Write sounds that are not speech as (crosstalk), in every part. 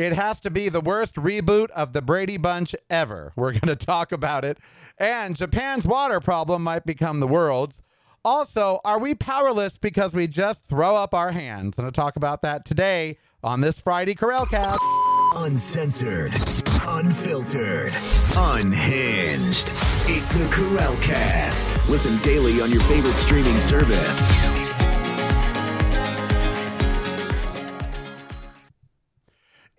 It has to be the worst reboot of the Brady Bunch ever. We're going (laughs) to talk about it. And Japan's water problem might become the world's. Also, are we powerless because we just throw up our hands? I'm going to talk about that today on this Friday Karel Cast. Uncensored, unfiltered, unhinged. It's the Karel Cast. Listen daily on your favorite streaming service.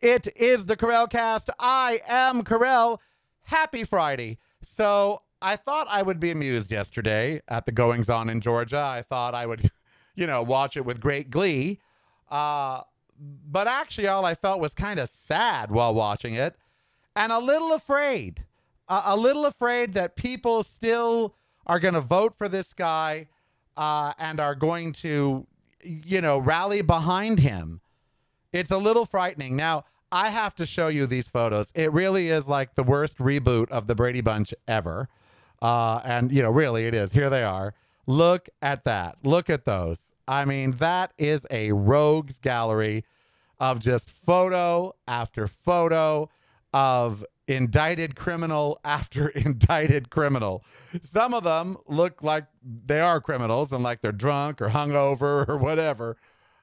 It is the Karel Corralcast. I am Karel. Happy Friday. So I thought I would be amused yesterday at the goings on in Georgia. I thought I would, (laughs) you know, watch it with great glee. Uh, but actually, all I felt was kind of sad while watching it and a little afraid. Uh, a little afraid that people still are going to vote for this guy uh, and are going to, you know, rally behind him. It's a little frightening. Now, I have to show you these photos. It really is like the worst reboot of the Brady Bunch ever. Uh, and, you know, really it is. Here they are. Look at that. Look at those. I mean, that is a rogues gallery of just photo after photo of indicted criminal (laughs) after indicted criminal. Some of them look like they are criminals and like they're drunk or hungover or whatever.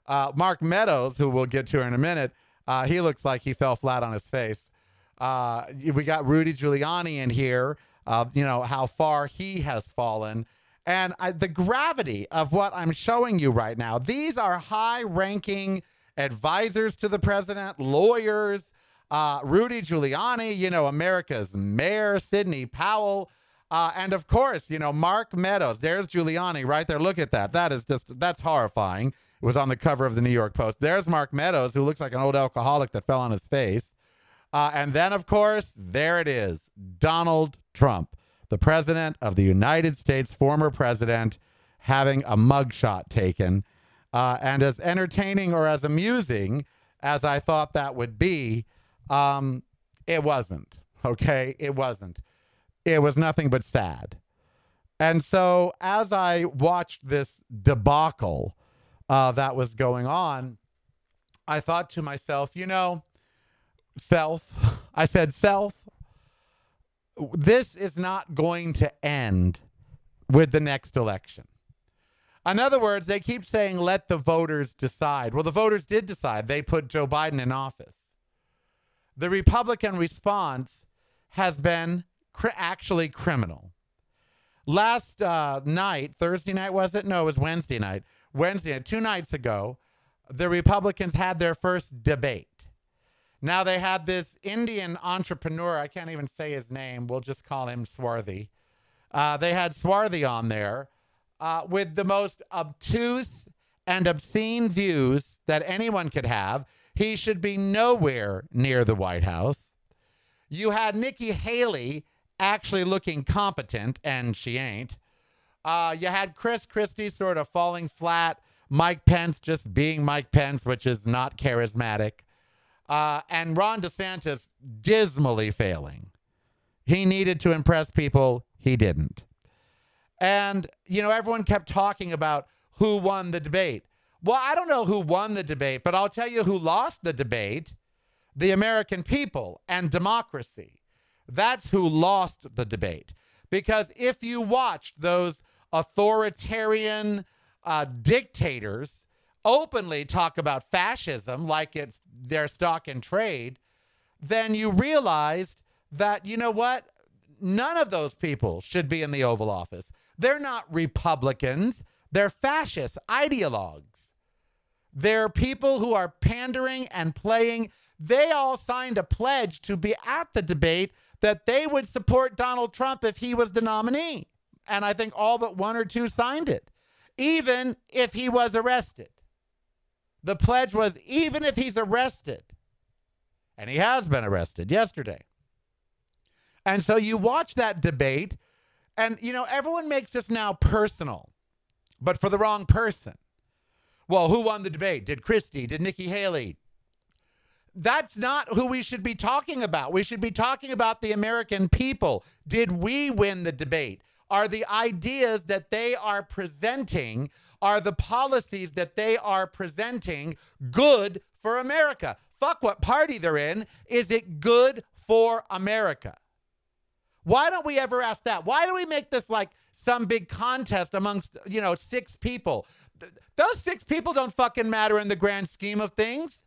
Uh, Mark Meadows, who we'll get to in a minute, uh, he looks like he fell flat on his face. Uh, we got Rudy Giuliani in here. You know how far he has fallen, and I, the gravity of what I'm showing you right now. These are high-ranking advisors to the president, lawyers. Uh, Rudy Giuliani, you know, America's mayor, Sidney Powell. Uh, and of course, you know, Mark Meadows. There's Giuliani right there. Look at that. That is just, that's horrifying. Was on the cover of the New York Post. There's Mark Meadows, who looks like an old alcoholic that fell on his face. Uh, and then, of course, there it is Donald Trump, the president of the United States, former president, having a mugshot taken. Uh, and as entertaining or as amusing as I thought that would be, um, it wasn't. Okay. It wasn't. It was nothing but sad. And so as I watched this debacle uh, that was going on, I thought to myself, you know, self, (laughs) I said, self, this is not going to end with the next election. In other words, they keep saying, let the voters decide. Well, the voters did decide. They put Joe Biden in office. The Republican response has been cr- actually criminal. Last uh, night, Thursday night, was it? No, it was Wednesday night. Wednesday two nights ago, the Republicans had their first debate. Now they had this Indian entrepreneur, I can't even say his name, we'll just call him Swarthy. Uh, they had Swarthy on there uh, with the most obtuse and obscene views that anyone could have. He should be nowhere near the White House. You had Nikki Haley actually looking competent, and she ain't. Uh, you had Chris Christie sort of falling flat, Mike Pence just being Mike Pence, which is not charismatic, uh, and Ron DeSantis dismally failing. He needed to impress people, he didn't. And, you know, everyone kept talking about who won the debate. Well, I don't know who won the debate, but I'll tell you who lost the debate the American people and democracy. That's who lost the debate. Because if you watched those authoritarian uh, dictators openly talk about fascism like it's their stock in trade, then you realized that, you know what? None of those people should be in the Oval Office. They're not Republicans, they're fascist ideologues. They're people who are pandering and playing. They all signed a pledge to be at the debate that they would support Donald Trump if he was the nominee. And I think all but one or two signed it, even if he was arrested. The pledge was even if he's arrested, and he has been arrested yesterday. And so you watch that debate, and, you know, everyone makes this now personal, but for the wrong person. Well, who won the debate? Did Christie? Did Nikki Haley? That's not who we should be talking about. We should be talking about the American people. Did we win the debate? Are the ideas that they are presenting, are the policies that they are presenting good for America? fuck what party they're in. Is it good for America? Why don't we ever ask that? Why do we make this like some big contest amongst, you know, six people? Th- those six people don't fucking matter in the grand scheme of things.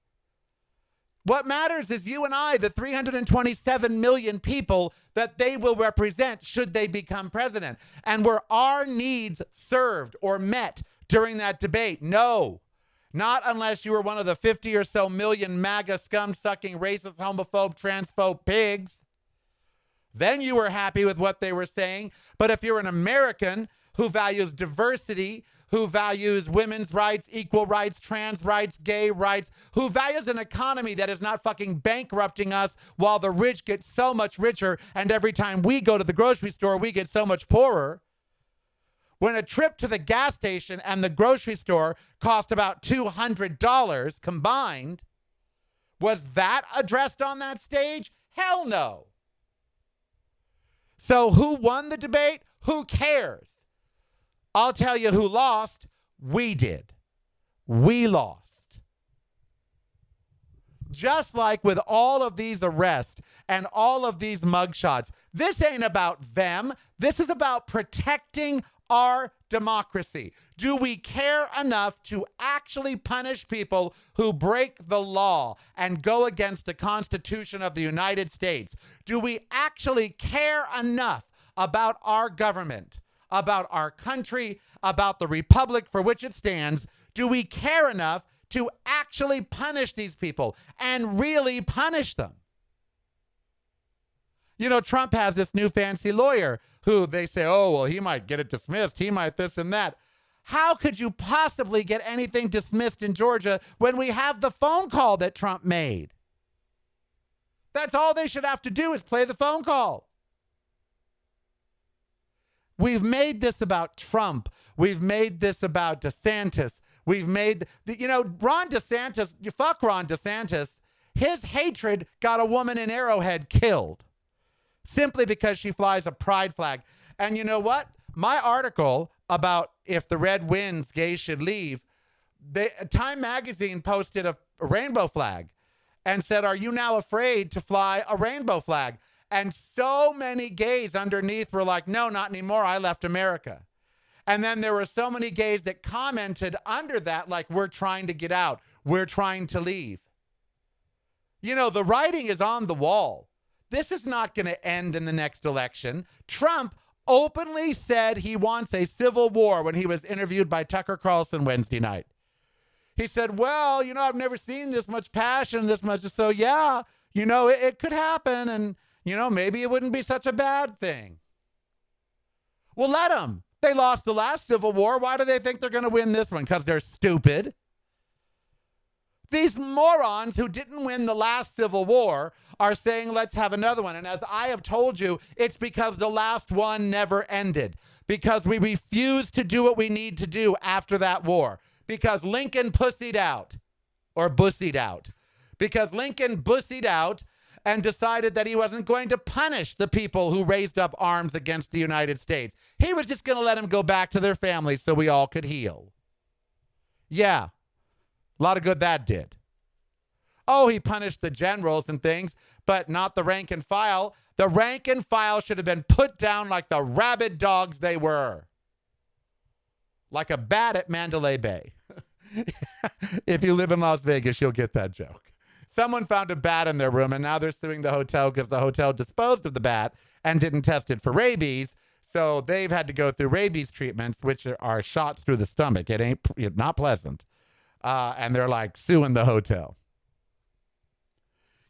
What matters is you and I, the 327 million people that they will represent should they become president. And were our needs served or met during that debate? No. Not unless you were one of the 50 or so million MAGA scum sucking racist, homophobe, transphobe pigs. Then you were happy with what they were saying. But if you're an American who values diversity, who values women's rights, equal rights, trans rights, gay rights, who values an economy that is not fucking bankrupting us while the rich get so much richer and every time we go to the grocery store, we get so much poorer. When a trip to the gas station and the grocery store cost about $200 combined, was that addressed on that stage? Hell no. So, who won the debate? Who cares? I'll tell you who lost. We did. We lost. Just like with all of these arrests and all of these mugshots, this ain't about them. This is about protecting our democracy. Do we care enough to actually punish people who break the law and go against the Constitution of the United States? Do we actually care enough about our government about our country, about the republic for which it stands, do we care enough to actually punish these people and really punish them? You know, Trump has this new fancy lawyer who they say, oh, well, he might get it dismissed. He might this and that. How could you possibly get anything dismissed in Georgia when we have the phone call that Trump made? That's all they should have to do is play the phone call. We've made this about Trump. We've made this about DeSantis. We've made, the, you know, Ron DeSantis, you fuck Ron DeSantis. His hatred got a woman in Arrowhead killed simply because she flies a pride flag. And you know what? My article about if the red wins, gays should leave, they, Time magazine posted a, a rainbow flag and said, Are you now afraid to fly a rainbow flag? And so many gays underneath were like, no, not anymore. I left America. And then there were so many gays that commented under that, like, we're trying to get out, we're trying to leave. You know, the writing is on the wall. This is not going to end in the next election. Trump openly said he wants a civil war when he was interviewed by Tucker Carlson Wednesday night. He said, Well, you know, I've never seen this much passion, this much. So, yeah, you know, it, it could happen. And, you know, maybe it wouldn't be such a bad thing. Well, let them. They lost the last Civil War. Why do they think they're going to win this one? Because they're stupid. These morons who didn't win the last Civil War are saying, let's have another one. And as I have told you, it's because the last one never ended, because we refused to do what we need to do after that war, because Lincoln pussied out or bussied out, because Lincoln bussied out and decided that he wasn't going to punish the people who raised up arms against the United States. He was just going to let them go back to their families so we all could heal. Yeah, a lot of good that did. Oh, he punished the generals and things, but not the rank and file. The rank and file should have been put down like the rabid dogs they were. Like a bat at Mandalay Bay. (laughs) if you live in Las Vegas, you'll get that joke. Someone found a bat in their room, and now they're suing the hotel because the hotel disposed of the bat and didn't test it for rabies. So they've had to go through rabies treatments, which are shots through the stomach. It ain't not pleasant. Uh, and they're like suing the hotel.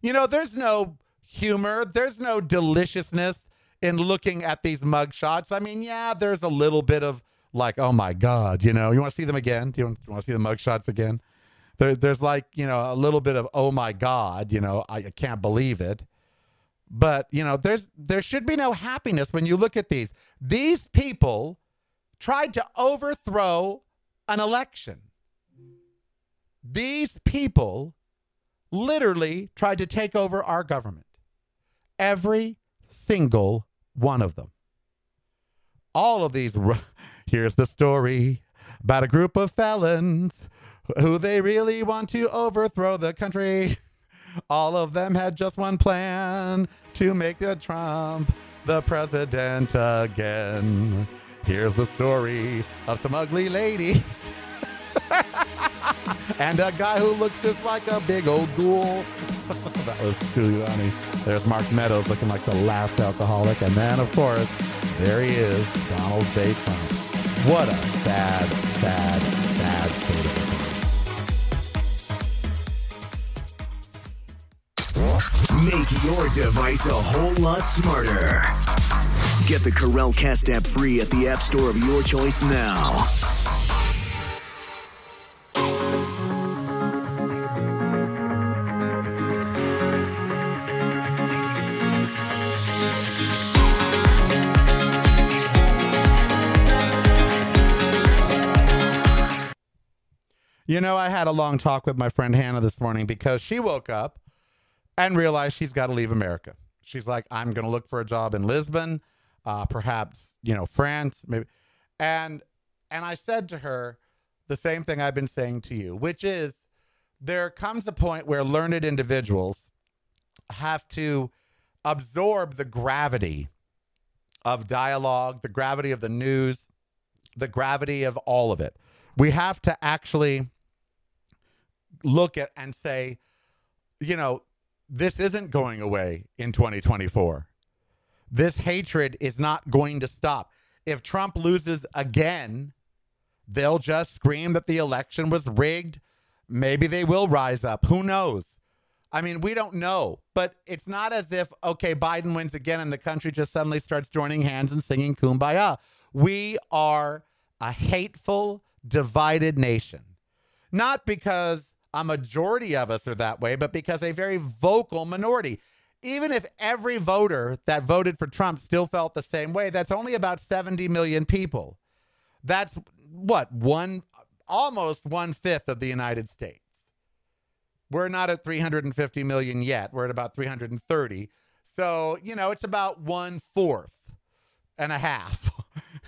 You know, there's no humor, there's no deliciousness in looking at these mug shots. I mean, yeah, there's a little bit of like, oh my God, you know, you want to see them again? Do you want, you want to see the mug shots again? There, there's like you know a little bit of oh my god you know I, I can't believe it. But you know there's there should be no happiness when you look at these. These people tried to overthrow an election. These people literally tried to take over our government. Every single one of them. All of these (laughs) here's the story about a group of felons who they really want to overthrow the country. All of them had just one plan to make the Trump the president again. Here's the story of some ugly ladies (laughs) and a guy who looks just like a big old ghoul. (laughs) that was funny. There's Mark Meadows looking like the last alcoholic. And then, of course, there he is, Donald J. Trump. What a sad, sad, Make your device a whole lot smarter. Get the Karel Cast app free at the App Store of your choice now. You know, I had a long talk with my friend Hannah this morning because she woke up and realized she's got to leave America. She's like, I'm going to look for a job in Lisbon, uh, perhaps, you know, France, maybe. And and I said to her the same thing I've been saying to you, which is there comes a point where learned individuals have to absorb the gravity of dialogue, the gravity of the news, the gravity of all of it. We have to actually look at and say, you know, this isn't going away in 2024. This hatred is not going to stop. If Trump loses again, they'll just scream that the election was rigged. Maybe they will rise up. Who knows? I mean, we don't know, but it's not as if, okay, Biden wins again and the country just suddenly starts joining hands and singing kumbaya. We are a hateful, divided nation. Not because a majority of us are that way, but because a very vocal minority. Even if every voter that voted for Trump still felt the same way, that's only about 70 million people. That's what, one, almost one fifth of the United States. We're not at 350 million yet. We're at about 330. So, you know, it's about one fourth and a half.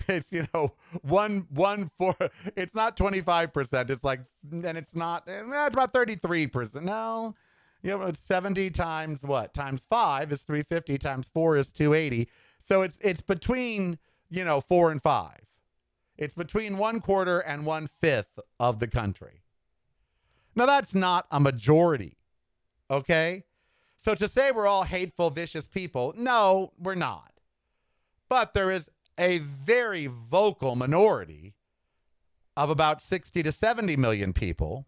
(laughs) it's, you know, one, one four. It's not 25%. It's like, and it's not, eh, it's about 33%. No, you know, 70 times what? Times five is 350, times four is 280. So it's, it's between, you know, four and five. It's between one quarter and one fifth of the country. Now, that's not a majority, okay? So to say we're all hateful, vicious people, no, we're not. But there is a very vocal minority of about 60 to 70 million people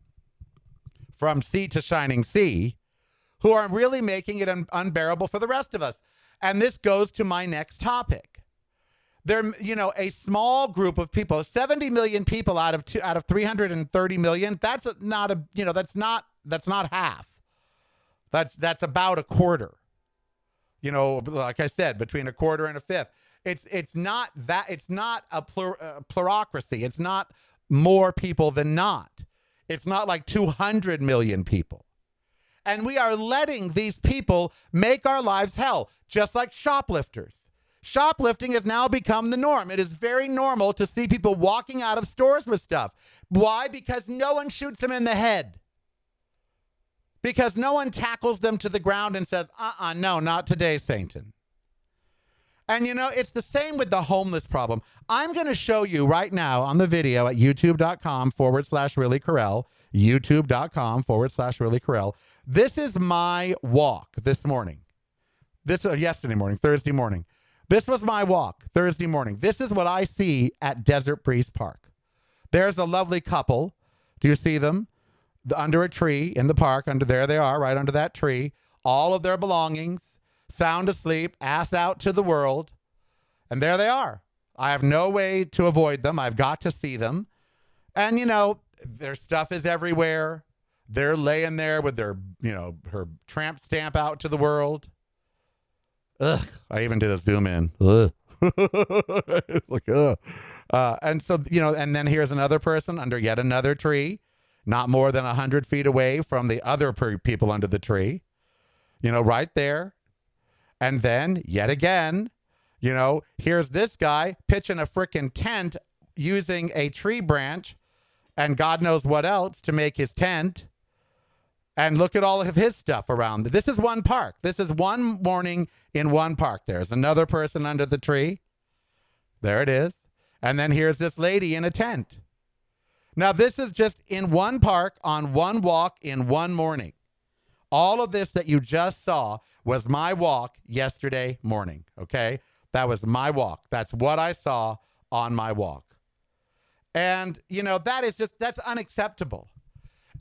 from sea to shining sea who are really making it un- unbearable for the rest of us. And this goes to my next topic. There, you know, a small group of people, 70 million people out of two, out of 330 million. That's not a, you know, that's not that's not half. That's that's about a quarter. You know, like I said, between a quarter and a fifth. It's it's not that it's not a plur, uh, plurocracy. It's not more people than not. It's not like 200 million people. And we are letting these people make our lives hell, just like shoplifters. Shoplifting has now become the norm. It is very normal to see people walking out of stores with stuff. Why? Because no one shoots them in the head. Because no one tackles them to the ground and says, uh uh no, not today, Satan. And you know, it's the same with the homeless problem. I'm going to show you right now on the video at youtube.com forward slash really Karel, youtube.com forward slash really Karel. This is my walk this morning. This uh, yesterday morning, Thursday morning. This was my walk Thursday morning. This is what I see at Desert Breeze Park. There's a lovely couple. Do you see them? The, under a tree in the park. Under there they are, right under that tree. All of their belongings, sound asleep, ass out to the world. And there they are. I have no way to avoid them. I've got to see them. And you know, their stuff is everywhere. They're laying there with their, you know, her tramp stamp out to the world. Ugh. I even did a zoom in. Ugh. (laughs) like, ugh. Uh, and so, you know, and then here's another person under yet another tree, not more than 100 feet away from the other per- people under the tree, you know, right there. And then yet again, you know, here's this guy pitching a freaking tent using a tree branch and God knows what else to make his tent. And look at all of his stuff around. This is one park. This is one morning in one park. There's another person under the tree. There it is. And then here's this lady in a tent. Now, this is just in one park on one walk in one morning. All of this that you just saw was my walk yesterday morning. Okay. That was my walk. That's what I saw on my walk. And, you know, that is just, that's unacceptable.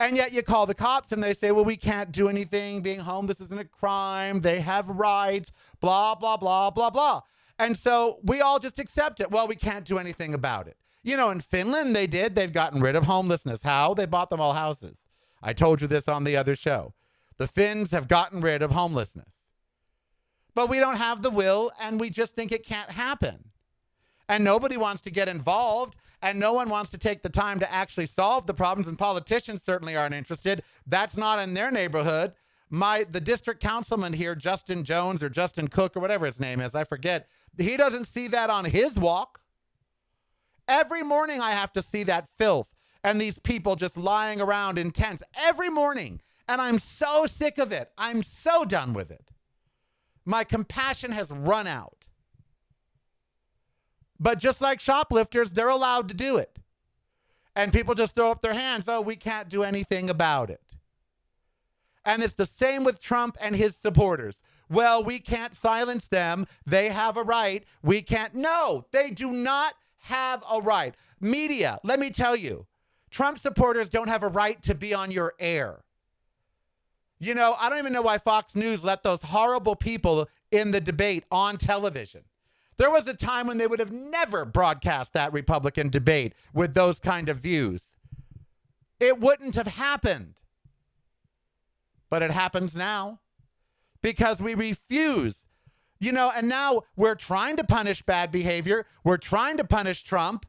And yet you call the cops and they say, well, we can't do anything. Being homeless isn't a crime. They have rights, blah, blah, blah, blah, blah. And so we all just accept it. Well, we can't do anything about it. You know, in Finland, they did. They've gotten rid of homelessness. How? They bought them all houses. I told you this on the other show. The Finns have gotten rid of homelessness. But we don't have the will and we just think it can't happen. And nobody wants to get involved and no one wants to take the time to actually solve the problems and politicians certainly aren't interested. That's not in their neighborhood. My the district councilman here, Justin Jones or Justin Cook or whatever his name is, I forget. He doesn't see that on his walk. Every morning I have to see that filth and these people just lying around in tents every morning. And I'm so sick of it. I'm so done with it. My compassion has run out. But just like shoplifters, they're allowed to do it. And people just throw up their hands. Oh, we can't do anything about it. And it's the same with Trump and his supporters. Well, we can't silence them. They have a right. We can't. No, they do not have a right. Media, let me tell you, Trump supporters don't have a right to be on your air. You know, I don't even know why Fox News let those horrible people in the debate on television. There was a time when they would have never broadcast that Republican debate with those kind of views. It wouldn't have happened. But it happens now because we refuse. You know, and now we're trying to punish bad behavior. We're trying to punish Trump.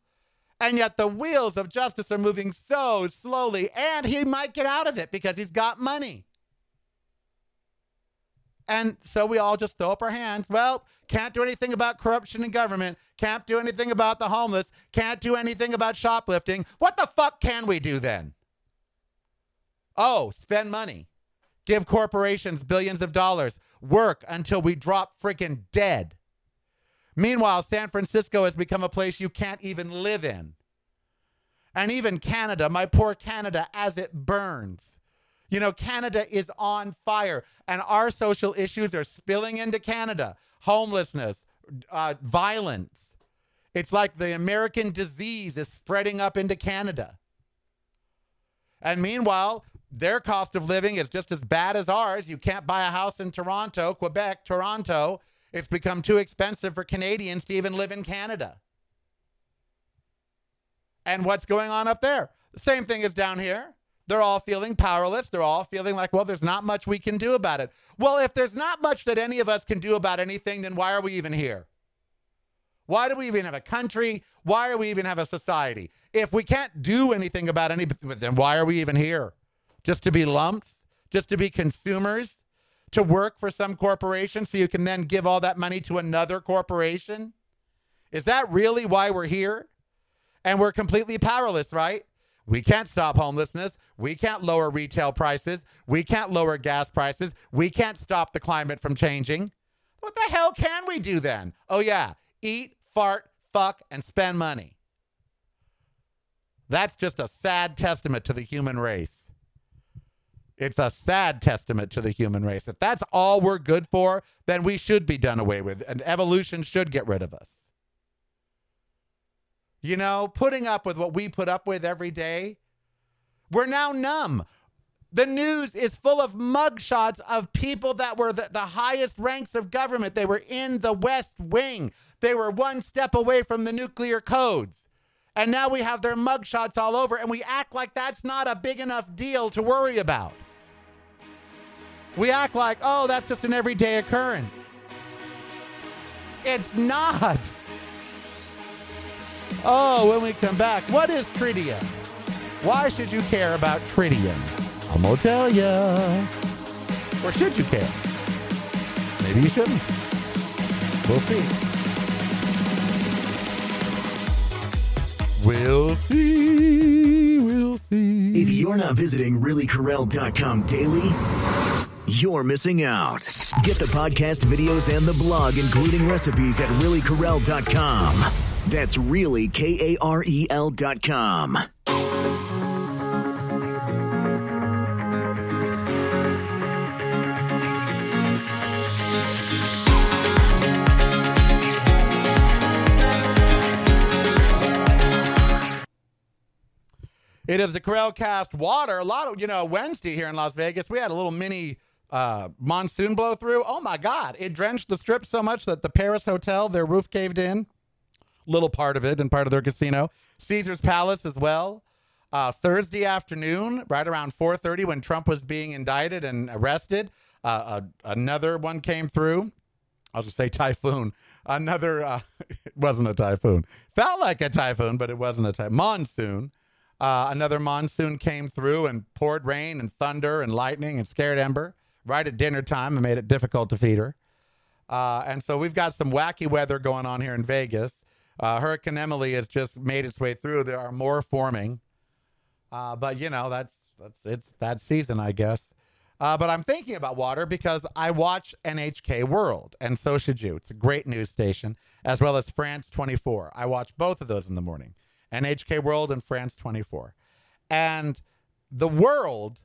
And yet the wheels of justice are moving so slowly, and he might get out of it because he's got money. And so we all just throw up our hands. Well, can't do anything about corruption in government. Can't do anything about the homeless. Can't do anything about shoplifting. What the fuck can we do then? Oh, spend money. Give corporations billions of dollars. Work until we drop freaking dead. Meanwhile, San Francisco has become a place you can't even live in. And even Canada, my poor Canada, as it burns. You know, Canada is on fire, and our social issues are spilling into Canada homelessness, uh, violence. It's like the American disease is spreading up into Canada. And meanwhile, their cost of living is just as bad as ours. You can't buy a house in Toronto, Quebec, Toronto. It's become too expensive for Canadians to even live in Canada. And what's going on up there? The same thing as down here. They're all feeling powerless. They're all feeling like, well, there's not much we can do about it. Well, if there's not much that any of us can do about anything, then why are we even here? Why do we even have a country? Why do we even have a society? If we can't do anything about anything, then why are we even here? Just to be lumps? Just to be consumers? To work for some corporation so you can then give all that money to another corporation? Is that really why we're here? And we're completely powerless, right? We can't stop homelessness. We can't lower retail prices. We can't lower gas prices. We can't stop the climate from changing. What the hell can we do then? Oh, yeah, eat, fart, fuck, and spend money. That's just a sad testament to the human race. It's a sad testament to the human race. If that's all we're good for, then we should be done away with, and evolution should get rid of us. You know, putting up with what we put up with every day, we're now numb. The news is full of mugshots of people that were the, the, highest ranks of government. They were in the West Wing. They were one step away from the nuclear codes. And now we have their mugshots all over, and we act like that's not a big enough deal to worry about. We act like, oh, that's just an everyday occurrence. It's not. Oh, when we come back, what is tritium? Why should you care about tritium? I'm gonna tell you. Or should you care? Maybe you shouldn't. We'll see. We'll see. We'll see. If you you're not visiting reallykarel.com daily, you're missing out. Get the podcast videos and the blog, including recipes at reallykarel.com. That's really K A R E L dot com. It is the Karel Cast water. A lot of, you know, Wednesday here in Las Vegas, we had a little mini uh, monsoon blow through. Oh my God. It drenched the strip so much that the Paris Hotel, their roof caved in. Little part of it and part of their casino. Caesar's Palace as well. Uh, Thursday afternoon, right around 4:30, when Trump was being indicted and arrested, uh, another one came through. I'll just say typhoon. Another uh, (laughs) it wasn't a typhoon. Felt like a typhoon, but it wasn't a typhoon. Monsoon. Uh, another monsoon came through and poured rain and thunder and lightning and scared Ember right at dinner time and made it difficult to feed her. Uh, and so we've got some wacky weather going on here in Vegas. Uh, Hurricane Emily has just made its way through. There are more forming, uh, but you know that's that's it's that season, I guess. Uh, but I'm thinking about water because I watch NHK World, and so should you. It's a great news station, as well as France 24. I watch both of those in the morning. NHK World and France 24. And the world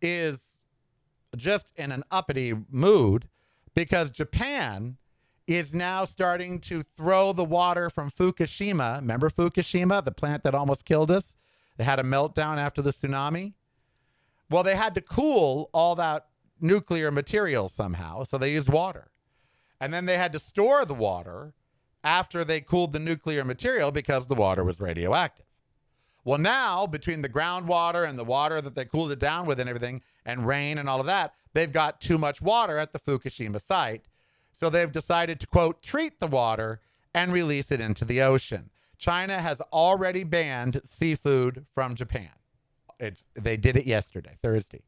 is just in an uppity mood because Japan is now starting to throw the water from Fukushima. Remember Fukushima, the plant that almost killed us? They had a meltdown after the tsunami. Well, they had to cool all that nuclear material somehow, so they used water. And then they had to store the water after they cooled the nuclear material because the water was radioactive. Well, now between the groundwater and the water that they cooled it down with and everything, and rain and all of that, they've got too much water at the Fukushima site. So they've decided to, quote, treat the water and release it into the ocean. China has already banned seafood from Japan. They did it yesterday, Thursday.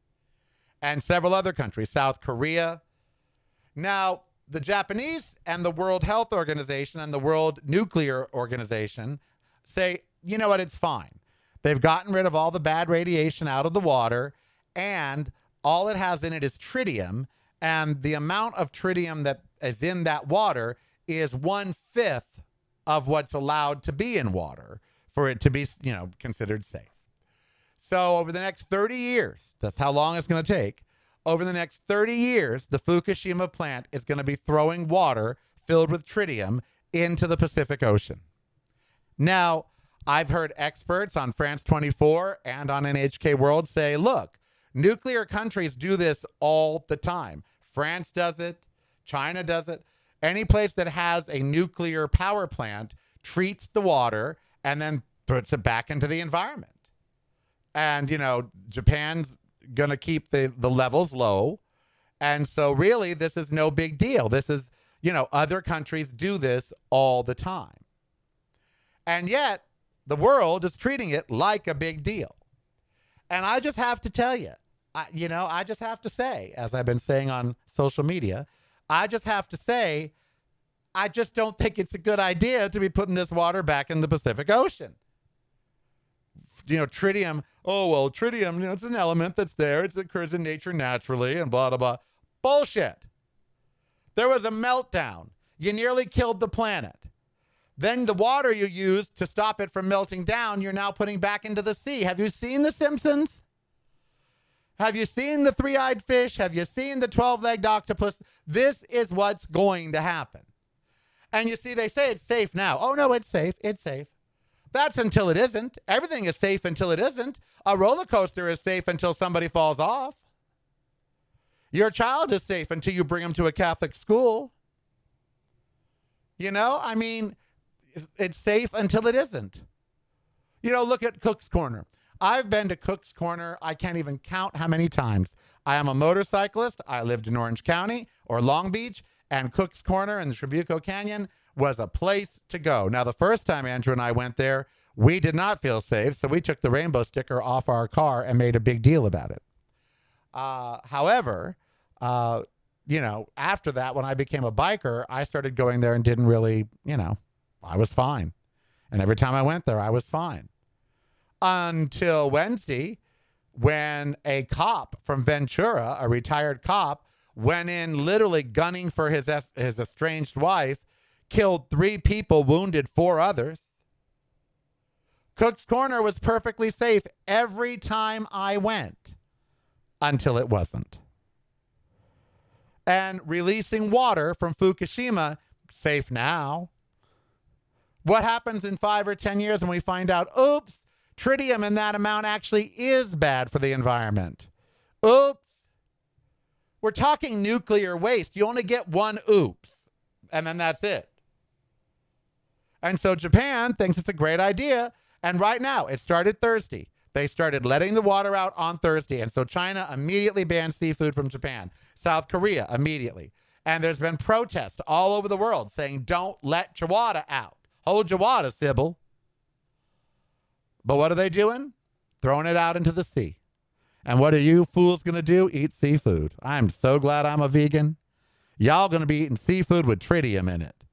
And several other countries, South Korea. Now, the Japanese and the World Health Organization and the World Nuclear Organization say, you know what, it's fine. They've gotten rid of all the bad radiation out of the water, and all it has in it is tritium. And the amount of tritium that is in that water is one fifth of what's allowed to be in water for it to be, you know, considered safe. So over the next 30 years, that's how long it's going to take over the next 30 years, the Fukushima plant is going to be throwing water filled with tritium into the Pacific Ocean. Now, I've heard experts on France 24 and on NHK World say, look, nuclear countries do this all the time. France does it, China does it. Any place that has a nuclear power plant treats the water and then puts it back into the environment. And, you know, Japan's going to keep the, the levels low. And so, really, this is no big deal. This is, you know, other countries do this all the time. And yet, the world is treating it like a big deal. And I just have to tell you, I, you know, I just have to say, as I've been saying on social media, I just have to say, I just don't think it's a good idea to be putting this water back in the Pacific Ocean you know, tritium. Oh, well, tritium, you know, it's an element that's there. It occurs in nature naturally and blah, blah, blah. Bullshit. There was a meltdown. You nearly killed the planet. Then the water you used to stop it from melting down, you're now putting back into the sea. Have you seen The Simpsons? Have you seen the three eyed fish? Have you seen the 12 legged octopus? This is what's going to happen. And you see, they say it's safe now. Oh, no, it's safe. It's safe. That's until it isn't. Everything is safe until it isn't. A roller coaster is safe until somebody falls off. Your child is safe until you bring them to a Catholic school. You know, I mean, it's safe until it isn't. You know, look at Cook's Corner. I've been to Cook's Corner, I can't even count how many times. I am a motorcyclist. I lived in Orange County or Long Beach, and Cook's Corner in the Trabuco Canyon was a place to go. Now, the first time Andrew and I went there, we did not feel safe, so we took the rainbow sticker off our car and made a big deal about it. Uh, however, uh, you know, after that, when I became a biker, I started going there and didn't really, you know, I was fine. And every time I went there, I was fine. Until Wednesday, when a cop from Ventura, a retired cop, went in literally gunning for his his estranged wife, killed three people, wounded four others. Cook's Corner was perfectly safe every time I went until it wasn't. And releasing water from Fukushima, safe now. What happens in five or 10 years when we find out, oops, tritium in that amount actually is bad for the environment? Oops. We're talking nuclear waste. You only get one oops, and then that's it. And so Japan thinks it's a great idea. And right now, it started Thursday. They started letting the water out on Thursday. And so China immediately banned seafood from Japan. South Korea immediately. And there's been protests all over the world saying, don't let water out. Hold water, Sybil. But what are they doing? Throwing it out into the sea. And what are you fools going to do? Eat seafood. I'm so glad I'm a vegan. Y'all going to be eating seafood with tritium in it.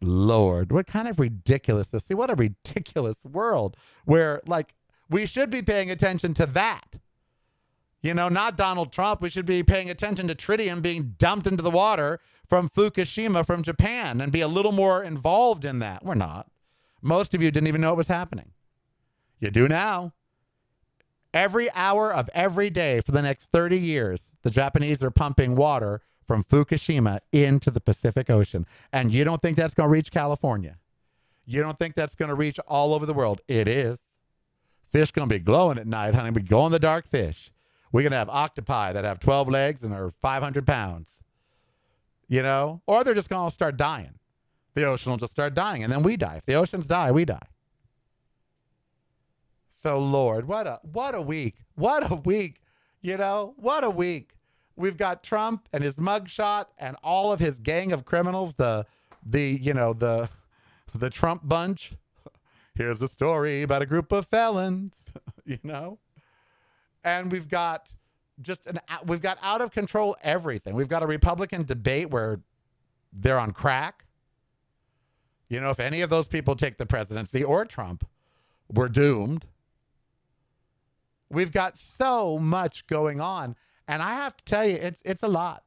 Lord, what kind of ridiculousness. See, what a ridiculous world where, like, we should be paying attention to that. You know, not Donald Trump. We should be paying attention to tritium being dumped into the water from Fukushima from Japan and be a little more involved in that. We're not. Most of you didn't even know it was happening. You do now. Every hour of every day for the next 30 years, the Japanese are pumping water from Fukushima into the Pacific Ocean. And you don't think that's going to reach California? You don't think that's going to reach all over the world? It is. Fish going to be glowing at night, honey. We glow in the dark fish. We're going to have octopi that have 12 legs and are 500 pounds. You know? Or they're just going to start dying. The ocean will just start dying, and then we die. If the oceans die, we die. So Lord, what a what a week. What a week. You know, what a week. We've got Trump and his mugshot and all of his gang of criminals, the the, you know, the the Trump bunch. Here's a story about a group of felons, (laughs) you know? And we've got just an we've got out of control everything. We've got a Republican debate where they're on crack. You know, if any of those people take the presidency or Trump, we're doomed. We've got so much going on. And I have to tell you, it's it's a lot.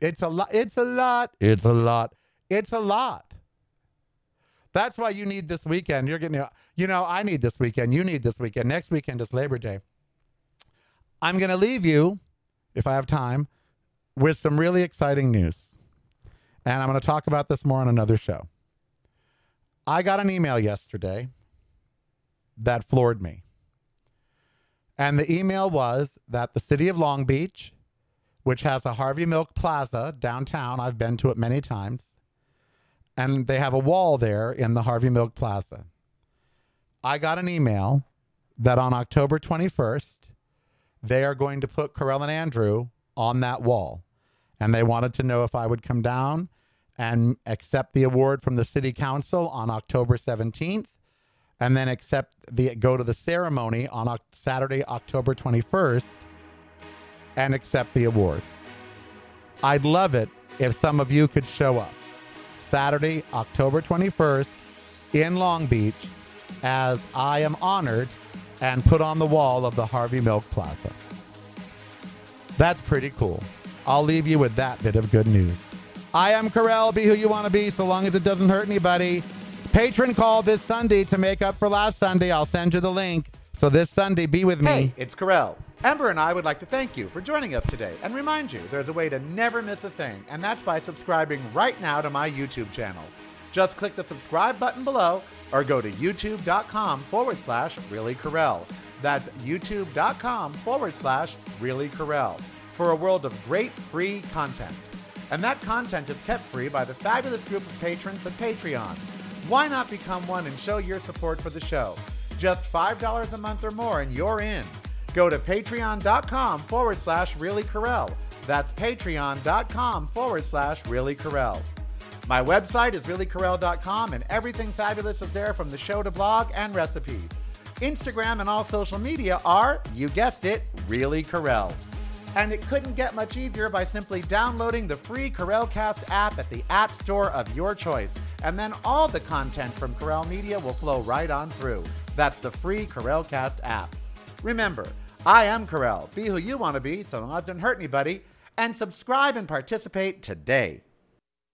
It's a lot. It's a lot. It's a lot. It's a lot. That's why you need this weekend. You're getting, you know, I need this weekend. You need this weekend. Next weekend is Labor Day. I'm going to leave you, if I have time, with some really exciting news. And I'm going to talk about this more on another show. I got an email yesterday that floored me. And the email was that the city of Long Beach, which has a Harvey Milk Plaza downtown, I've been to it many times, and they have a wall there in the Harvey Milk Plaza. I got an email that on October 21st, they are going to put Karel and Andrew on that wall. And they wanted to know if I would come down and accept the award from the city council on October 17th and then accept the go to the ceremony on Saturday, October 21st and accept the award. I'd love it if some of you could show up Saturday, October 21st in Long Beach as I am honored and put on the wall of the Harvey Milk Plaza. That's pretty cool. I'll leave you with that bit of good news. I am Karel. Be who you want to be, so long as it doesn't hurt anybody. Patron call this Sunday to make up for last Sunday. I'll send you the link. So this Sunday, be with me. Hey, it's Karel. Ember and I would like to thank you for joining us today and remind you there's a way to never miss a thing, and that's by subscribing right now to my YouTube channel. Just click the subscribe button below or go to youtube.com forward slash really Karel. That's youtube.com forward slash really Karel for a world of great free content. And that content is kept free by the fabulous group of patrons at Patreon. Why not become one and show your support for the show? Just $5 a month or more and you're in. Go to patreon.com forward slash really. That's patreon.com forward slash really. My website is reallykarel.com and everything fabulous is there from the show to blog and recipes. Instagram and all social media are, you guessed it, Really Karel. And it couldn't get much easier by simply downloading the free Karel Cast app at the App Store of your choice. And then all the content from Karel Media will flow right on through. That's the free Karel Cast app. Remember, I am Karel. Be who you want to be so long as it doesn't hurt anybody. And subscribe and participate today.